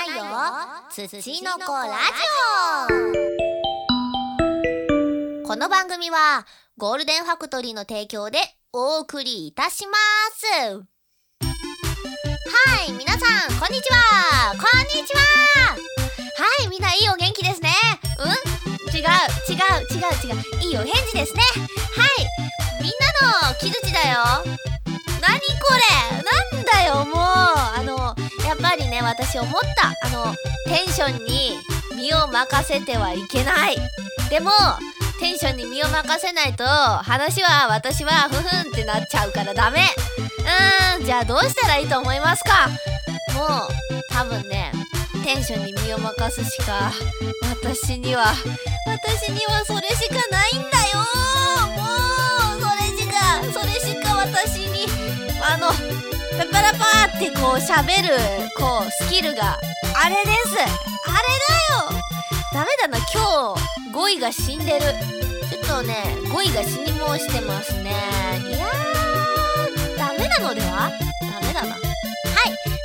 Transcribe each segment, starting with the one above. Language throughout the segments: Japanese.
ないよ。土の子ラジオ。この番組はゴールデンファクトリーの提供でお送りいたします。はい皆さんこんにちは。こんにちは。はいみんないいお元気ですね。うん？違う違う違う違う。いいお返事ですね。はいみんなの木槌だよ。何これ？なんだよもう。あのぱりね私思った。あのテンションに身を任せてはいけない。でもテンションに身を任せないと話は私はふふんってなっちゃうからダメ。うーんじゃあどうしたらいいと思いますか？もう多分ねテンションに身を任すしか私には私にはそれしかないんだよ。もうそれしかそれしか私にあのパパラパーってこう喋るこうスキルがあれです。あれだよ。ダメだな。今日語彙が死んでる。ちょっとね語彙が死に申してますね。いやーダメなのでは？ダメだな。はい。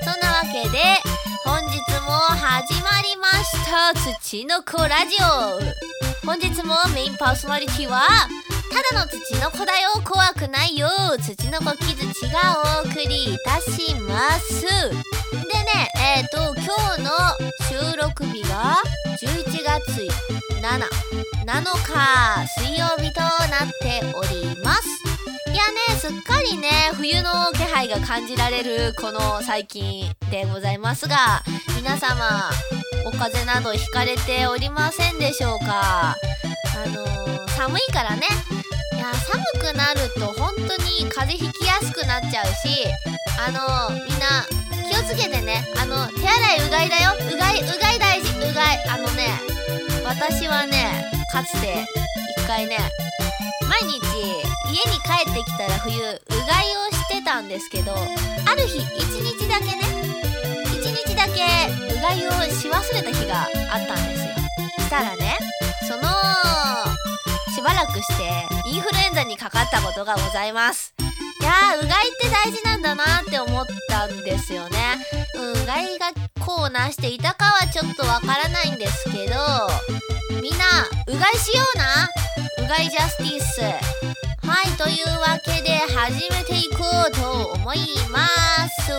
そんなわけで本日も始まりました。土の子ラジオ。本日もメインパーソナリティはただの土の子だよ。怖くないよ。土の子木槌がお送りいたします。でねえっ、ー、と今日の収録日が11月7 7日水曜日となっております。すっかりね冬の気配が感じられるこの最近でございますが皆様お風邪などひかれておりませんでしょうか？あのー、寒いからね。いや寒くなると本当に風邪ひきやすくなっちゃうしあのー、みんな気をつけてね。あの手洗いうがいだよ。うがいうがい大事。うがい。あのね私はねかつて一回ね毎日家に帰ってきたら冬うがいをしてたんですけどある日一日だけね一日だけうがいをし忘れた日があったんですよ。したらねそのしばらくしてインフルエンザにかかったことがございます。いやーうがいって大事なんだなって思ったんですよね、うん、うがいがこうなしていたかはちょっとわからないんですけどみんなうがいしような。うがいジャスティス。はいというわけで始めていこうと思います。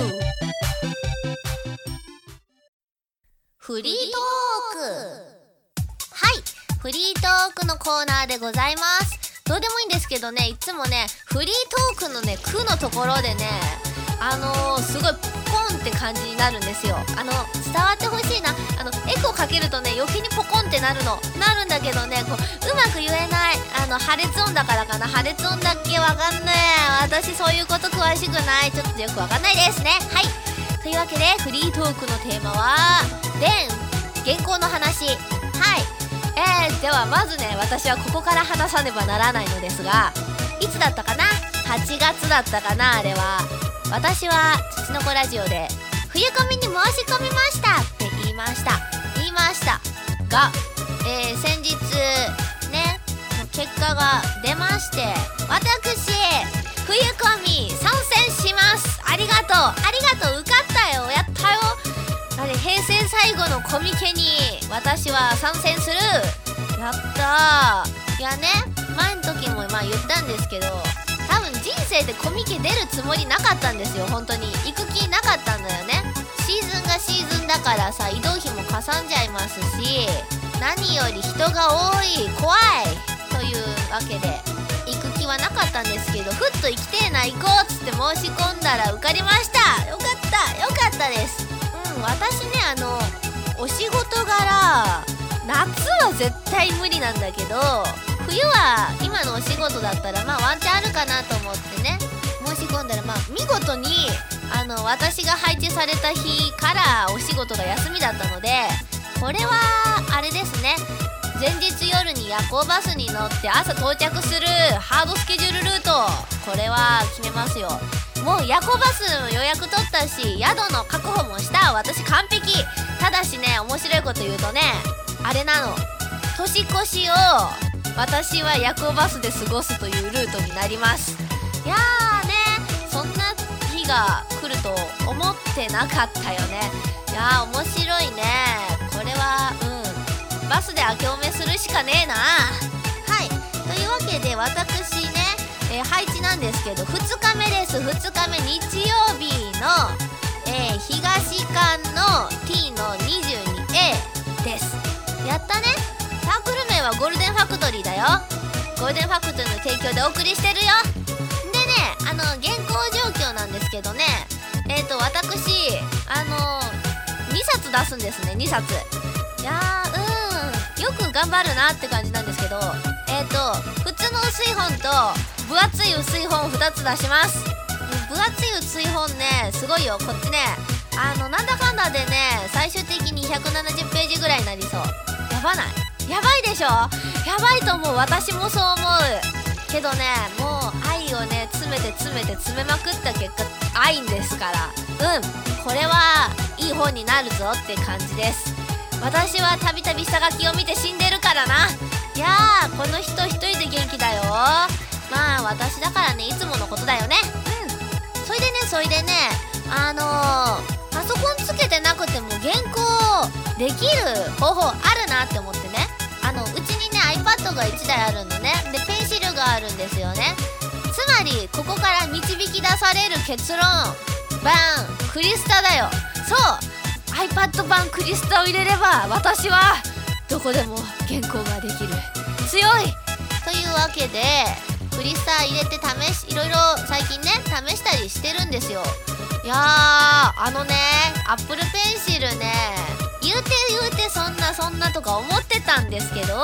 フリートーク。はいフリートークのコーナーでございます。どうでもいいんですけどねいつもねフリートークのね「句のところでねあのー、すごいンって感じになるんですよ。あの伝わってほしいな。あのエコかけるとね余計にポコンってなるの。なるんだけどねこううまく言えないあの破裂音だからかな。破裂音だっけわかんない。私そういうこと詳しくない。ちょっとよくわかんないですね。はい。というわけでフリートークのテーマは「でん原稿の話」はい。えー、ではまずね私はここから話さねばならないのですがいつだったかな？8月だったかなあれは。私は土の子ラジオで冬コミに申し込みましたって言いました。言いましたが、えー、先日ね結果が出まして私冬コミ参戦します。ありがとう。ありがとう。受かったよ。やったよ。あれ平成最後のコミケに私は参戦する。やったー。いやね前の時もまあ言ったんですけど分人生でコミケ出るつもりなかったんですよ本当に。行く気なかったんだよね。シーズンがシーズンだからさ移動費もかさんじゃいますし何より人が多い怖いというわけで行く気はなかったんですけどふっと行きてえな行こうっつって申し込んだら受かりました。よかったよかったです。うん私ねあのお仕事柄夏は絶対無理なんだけど冬は今のお仕事だったらまあワンチャンあるかなと思ってね。申し込んだらまあ見事にあの私が配置された日からお仕事が休みだったのでこれはあれですね。前日夜に夜行バスに乗って朝到着するハードスケジュールルートこれは決めますよ。もう夜行バス予約取ったし宿の確保もした。私完璧。ただしね面白いこと言うとねあれなの。年越しを私は夜行バスで過ごすというルートになります。いやーねそんな日が来ると思ってなかったよね。いやー面白いね。これはうん。バスで明けおめするしかねえな。はい。というわけで私ね、えー、配置なんですけど2日目です。2日目日曜日。よ。ゴールデンファクトリーの提供でお送りしてるよ。でねあの現行状況なんですけどね。えっ、と私あの2冊出すんですね2冊。いやーうん。よく頑張るなって感じなんですけど。えっ、と普通の薄い本と分厚い薄い本2つ出します。分厚い薄い本ねすごいよ。こっちねあのなんだかんだでね最終的に170ページぐらいになりそう。やばない？やばいでしょ？やばいと思う私もそう思う。けどねもう愛をね詰めて詰めて詰めまくった結果愛ですから。うんこれはいい本になるぞって感じです。私はたびたび下書きを見て死んでるからな。いやーこの人一人で元気だよ。まあ私だからねいつものことだよね。うん。それでねそれでねあのーパソコンつけてなくても原稿できる方法あるなって思ってね。のうちにね iPad が1台あるのね。でペンシルがあるんですよね。つまりここから導き出される結論。バン。クリスタだよ。そう。iPad 版クリスタを入れれば私はどこでも原稿ができる。強い。というわけでクリスタ入れて試しいろいろ最近ね試したりしてるんですよ。いやーあのねアップルペンシルね言うて言うてそんなそんなとか思ってたんですけど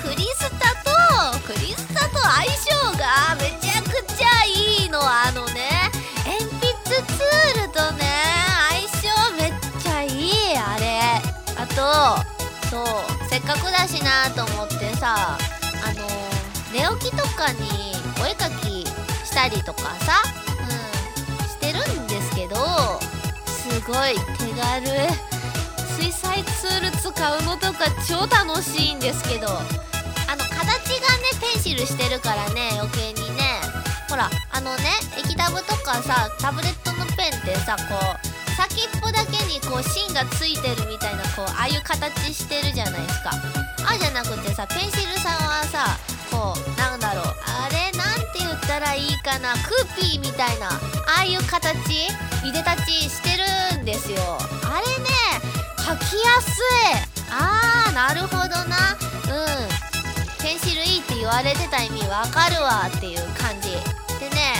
クリスタとクリスタと相性がめちゃくちゃいいのあのね鉛筆ツールとね相性めっちゃいいあれ。あとそうせっかくだしなと思ってさあの寝起きとかにお絵かきしたりとかさうんしてるんですけどすごい手軽。水彩ツール使うのとか超楽しいんですけどあの形がねペンシルしてるからね余計にね。ほらあのね液タブとかさタブレットのペンってさこう先っぽだけにこう芯がついてるみたいなこうああいう形してるじゃないですか。ああじゃなくてさペンシルさんはさこうなんだろうあれなんて言ったらいいかなクーピーみたいなああいう形いでたちしてるんですよ。書きやすい。あーなるほどな。うん。ペンシルいいって言われてた意味わかるわっていう感じ。でね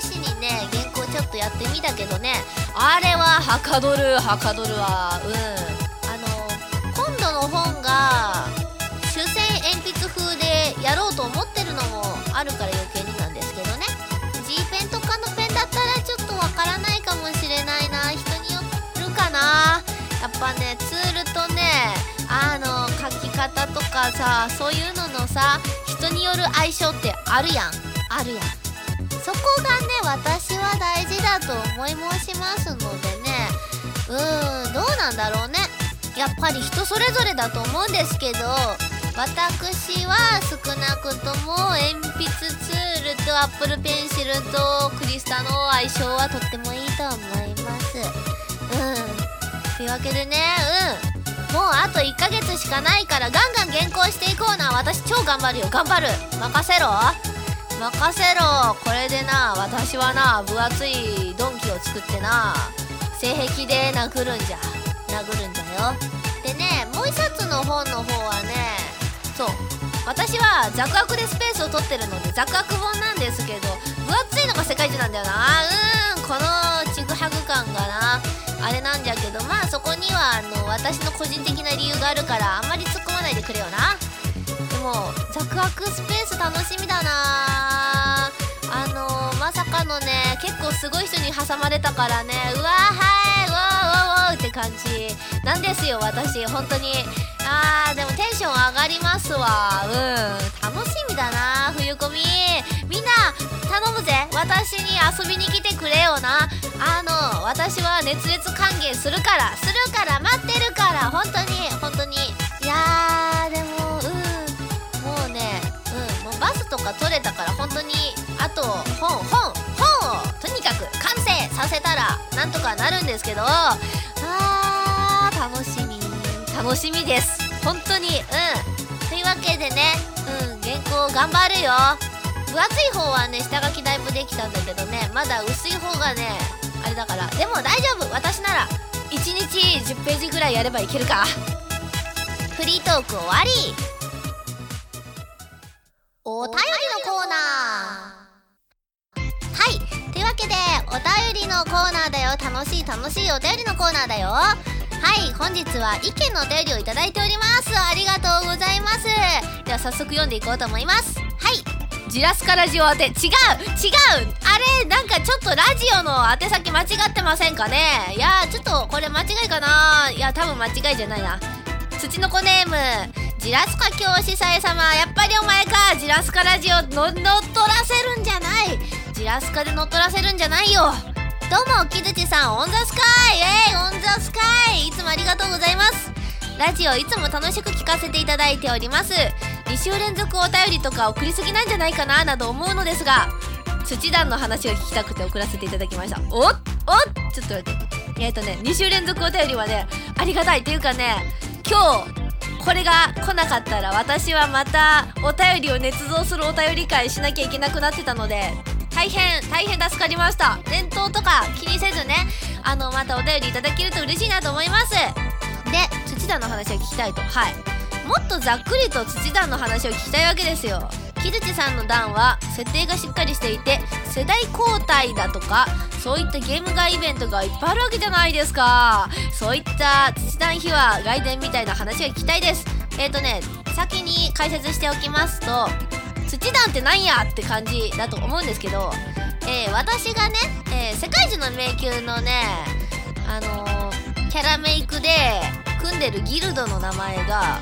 試しにね原稿ちょっとやってみたけどね。あれははかどるはかどるわ。うん。あの今度の本が主線鉛筆風でやろうと思っぱねツールとねあの書き方とかさそういうののさ人による相性ってあるやん。あるやん。そこがね私は大事だと思い申しますのでね。うーんどうなんだろうね。やっぱり人それぞれだと思うんですけど私は少なくとも鉛筆ツールとアップルペンシルとクリスタの相性はとってもいいと思います。うん。というわけでねうん。もうあと1ヶ月しかないからガンガン原稿していこうな。私超頑張るよ。頑張る。任せろ。任せろ。これでな私はな分厚いドンキを作ってな性癖で殴るんじゃ。殴るんじゃよ。でねもう一冊の本の方はねそう。私はザクアクでスペースを取ってるのでザクアク本なんですけど分厚いのが世界一なんだよな。うん。このちぐはぐ感がな。あれなんじゃけどまあそこにはあの私の個人的な理由があるからあんまり突っ込まないでくれよな。でもザクアクスペース楽しみだな。あのまさかのね結構すごい人に挟まれたからね。うわはいうわーわうわって感じ。なんですよ私本当に。あーでもテンション上がりますわ。うん楽しみだな冬コミ。みんな頼むぜ。私に遊びに来てくれよな。あの私は熱烈歓迎するからするから待ってるから本当に本当に。いやーでもうん。もうねうんもうバスとか取れたから本当に。あと本本本をとにかく完成させたらなんとかなるんですけど楽しみ。楽しみです。本当に。うん。というわけでね。うん。原稿頑張るよ。分厚い方はね下書きだいぶできたんだけどね。まだ薄い方がねあれだから。でも大丈夫。私なら1日10ページぐらいやればいけるか。フリートーク終わり。お便りのコーナー。はい。というわけでお便りのコーナーだよ。楽しい楽しいお便りのコーナーだよ。はい本日は意見のお便りをいただいております。ありがとうございます。では早速読んでいこうと思います。はい。ジラスカラジオ宛て。違う！違う！あれなんかちょっとラジオの宛先間違ってませんかね？いやちょっとこれ間違いかな。いや多分間違いじゃないな。土の子ネーム。ジラスカ教師さえ様。やっぱりお前か。ジラスカラジオの乗っ取らせるんじゃない。ジラスカで乗っ取らせるんじゃないよ。どうも木槌さんオンザスカイ！えいオンザスカイ！いつもありがとうございます。ラジオいつも楽しく聞かせていただいております。2週連続お便りとか送りすぎなんじゃないかななど思うのですが土団の話を聞きたくて送らせていただきました。おっおっ！ちょっと待って。えっ、ー、とね2週連続お便りはねありがたいっていうかね今日これが来なかったら私はまたお便りを捏造するお便り会しなきゃいけなくなってたので大変大変助かりました。伝統とか気にせずねあのまたお便りいただけると嬉しいなと思います。で土田の話を聞きたいと。はい。もっとざっくりと土田の話を聞きたいわけですよ。木槌さんの段は設定がしっかりしていて世代交代だとかそういったゲーム外イベントがいっぱいあるわけじゃないですか。そういった土団秘話外伝みたいな話が聞きたいです。えっ、ー、とね先に解説しておきますと土団ってなんやって感じだと思うんですけど、えー、私がね、えー、世界中の迷宮のねあのー、キャラメイクで組んでるギルドの名前が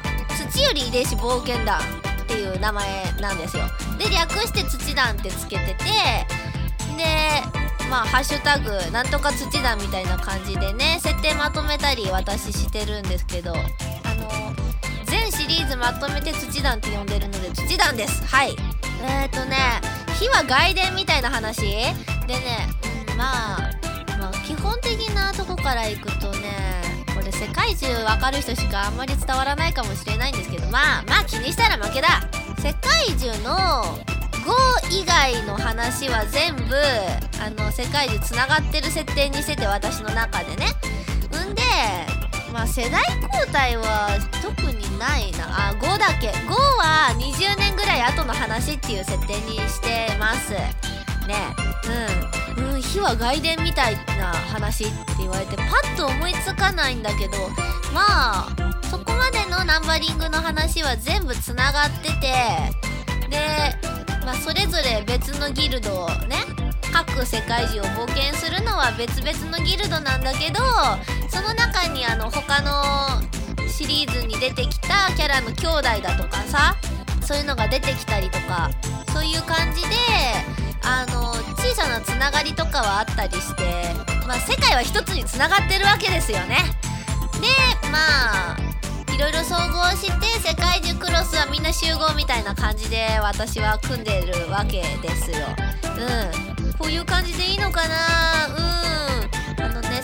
土より遺伝子冒険団っていう名前なんですよ。で略して土団ってつけててでまあハッシュタグなんとか土団みたいな感じでね設定まとめたり私してるんですけどあの全シリーズまとめて土団って呼んでるので土団です。はい。えっ、ー、とね火は外伝みたいな話？でね、うん、まあまあ基本的なとこからいくとねこれ世界中わかる人しかあんまり伝わらないかもしれないんですけどまあまあ気にしたら負けだ。世界中の5以外の話は全部あの世界中つながってる設定にしてて私の中でね。んでまあ世代交代は特にないな。あ5だけ。5は20年ぐらい後の話っていう設定にしてます。ね。うん。うん火は外伝みたいな話って言われてパッと思いつかないんだけどまあそこまでのナンバリングの話は全部つながっててでまあ、それぞれ別のギルドをね各世界中を冒険するのは別々のギルドなんだけどその中にあの他のシリーズに出てきたキャラの兄弟だとかさそういうのが出てきたりとかそういう感じであの小さなつながりとかはあったりして、まあ、世界は一つにつながってるわけですよね。でまあいろいろ総合して世界中クロスはみんな集合みたいな感じで私は組んでるわけですよ。うん。こういう感じでいいのかな？うん。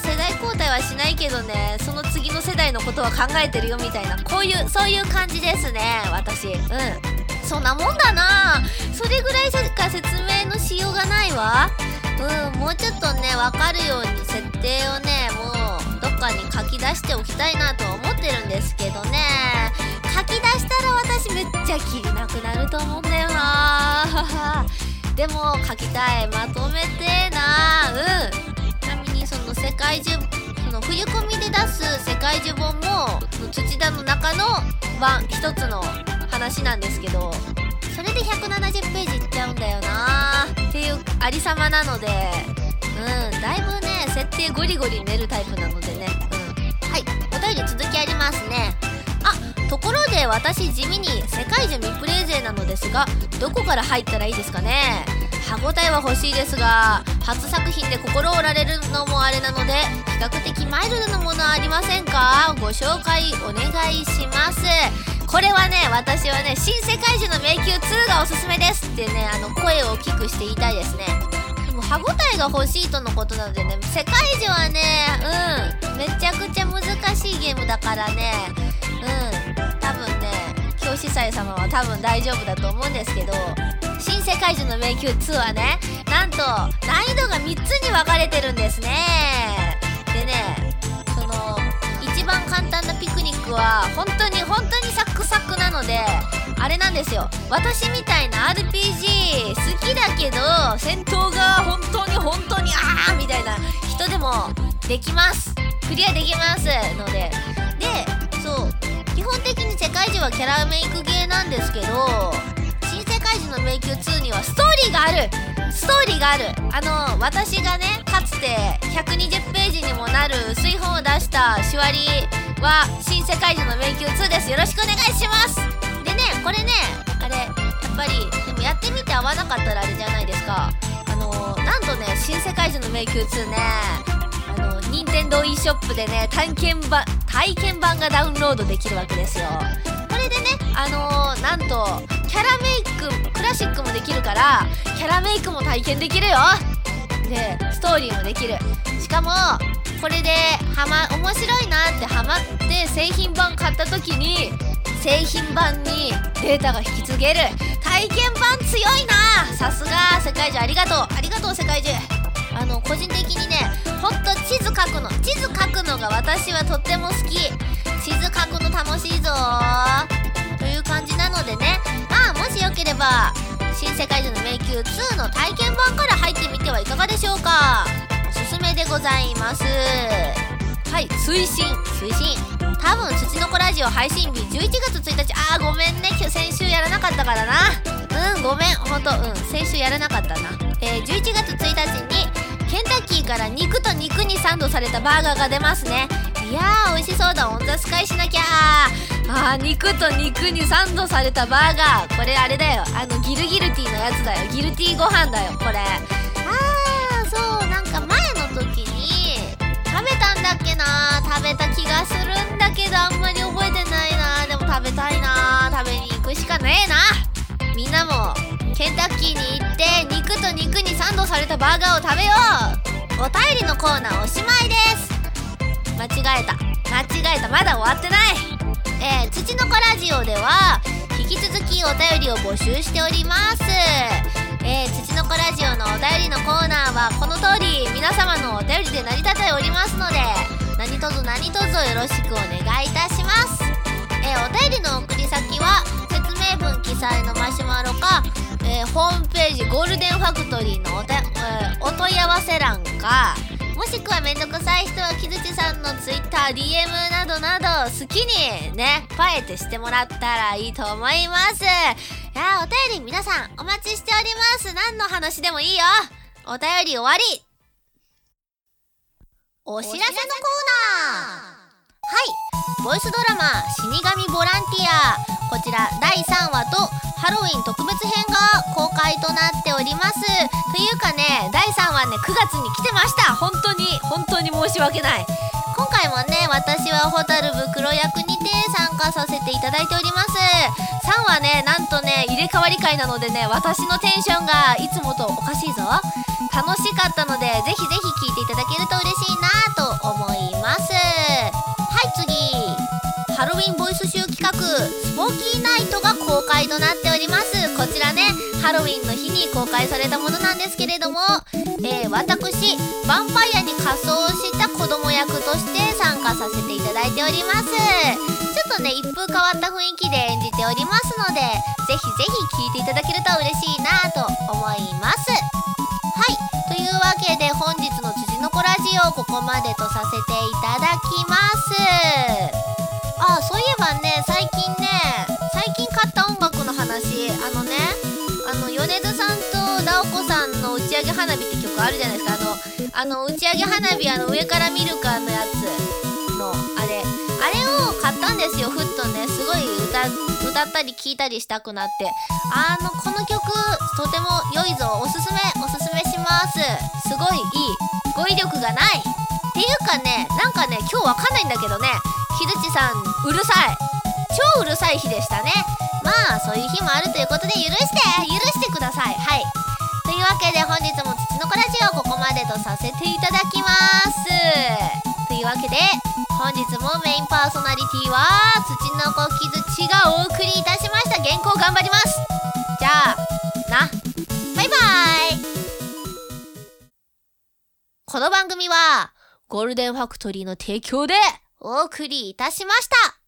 世代交代はしないけどねその次の世代のことは考えてるよみたいなこういうそういう感じですね私。うん。そんなもんだな。それぐらいしか説明のしようがないわ。うんもうちょっとね分かるように設定をねもうどっかに書き出しておきたいなとは思ってるんですけどね。書き出したら私めっちゃきりなくなると思うんだよな。でも書きたい。まとめてな。うん。その世界中その冬込みで出す世界中本も土田の中の版一つの話なんですけどそれで170ページいっちゃうんだよな。っていうありさまなのでうんだいぶね設定ゴリゴリ練るタイプなのでね。うん。はいお便り続きありますね。あところで私地味に世界中未プレイ勢なのですがどこから入ったらいいですかね？歯応えは欲しいですが初作品で心折られるのもあれなので比較的マイルドなものありませんか？ご紹介お願いします。これはね私はね新世界中の迷宮2がおすすめですってねあの声を大きくして言いたいですね。でも歯応えが欲しいとのことなのでね世界中はねうんめちゃくちゃ難しいゲームだからねうん多分ね教師祭様は多分大丈夫だと思うんですけど新世界中の迷宮2はね。なんと難易度が3つに分かれてるんですね。でねその一番簡単なピクニックは本当に本当にサクサクなのであれなんですよ。私みたいな RPG 好きだけど戦闘が本当に本当にああみたいな人でもできます。クリアできます。ので。でそう基本的に世界中はキャラメイクゲーなんですけどの迷宮2にはストーリーがある。ストーリーがある。あの私がねかつて120ページにもなる水本を出したしわりは新世界中の迷宮2です。よろしくお願いします。でねこれねあれやっぱりでもやってみて合わなかったらあれじゃないですか。あのなんとね新世界中の迷宮2ねあの任天堂 e ショップでね体験版体験版がダウンロードできるわけですよ。これでねあの、なんとキャラメイククラシックもできるからキャラメイクも体験できるよ。でストーリーもできる。しかもこれでハマ面白いなってハマって製品版買った時に製品版にデータが引き継げる。体験版強いな！さすが世界中。ありがとう。ありがとう世界中。あの個人的にねほんと地図書くの。地図書くのが私はとっても好き。地図書くの楽しいぞば新世界中の迷宮2の体験版から入ってみてはいかがでしょうか。おすすめでございます。はい推進。推進。多分土の子ラジオ配信日11月1日。あーごめんね。先週やらなかったからな。うんごめん。ほんとうん。先週やらなかったな。えー、11月1日にケンタッキーから肉と肉にサンドされたバーガーが出ますね。いやー美味しそうだ。オンザスカイしなきゃあー肉と肉にサンドされたバーガー。これあれだよ。あのギルギルティのやつだよ。ギルティご飯だよこれ。あーそう。なんか前の時に食べたんだっけな食べた気がするんだけどあんまり覚えてないなでも食べたいな食べに行くしかねえな。みんなもケンタッキーに行って肉と肉にサンドされたバーガーを食べよう。お便りのコーナーおしまいです。間違えた。間違えた。まだ終わってない。えー、土の子ラジオでは引き続きお便りを募集しております。えー、土の子ラジオのお便りのコーナーはこの通り皆様のお便りで成り立っておりますので何卒何卒よろしくお願いいたします。えー、お便りの送り先は説明文記載のマシュマロか、えー、ホームページゴールデンファクトリーのお、えー、お問い合わせ欄かもしくはめんどくさい人は木槌さんの TwitterDM などなど好きにねパエてしてもらったらいいと思います。いやお便り皆さんお待ちしております。何の話でもいいよ。お便り終わり。お知らせのコーナー。はい。ボイスドラマ「死神ボランティア」こちら第3話とハロウィン特別編が公開となっております。というかね第3話ね9月に来てました。本当に本当に申し訳ない。今回もね私は蛍袋役にて参加させていただいております。3話ねなんとね入れ替わり会なのでね私のテンションがいつもとおかしいぞ。楽しかったのでぜひぜひ聞いていただけると嬉しいなと思います。ハロウィンボイス集企画スポーキーナイトが公開となっております。こちらねハロウィンの日に公開されたものなんですけれども、えー、私ヴァンパイアに仮装した子供役として参加させていただいております。ちょっとね一風変わった雰囲気で演じておりますのでぜひぜひ聴いていただけると嬉しいなと思います。はいというわけで本日の辻の子ラジオをここまでとさせていただきます。上げ花火って曲あるじゃないですか。あのあの打ち上げ花火あの上から見るかのやつのあれ。あれを買ったんですよふっとね。すごい歌歌ったり聴いたりしたくなって。あのこの曲とても良いぞ。おすすめおすすめします。すごいいい。語彙力がない。っていうかねなんかね今日わかんないんだけどね。木槌さんうるさい。超うるさい日でしたね。まあそういう日もあるということで許して許してください。はい。というわけで本日も土の子ラジオここまでとさせていただきます。というわけで本日もメインパーソナリティは土の子木槌がお送りいたしました原稿頑張ります。じゃあな。バイバイこの番組はゴールデンファクトリーの提供でお送りいたしました。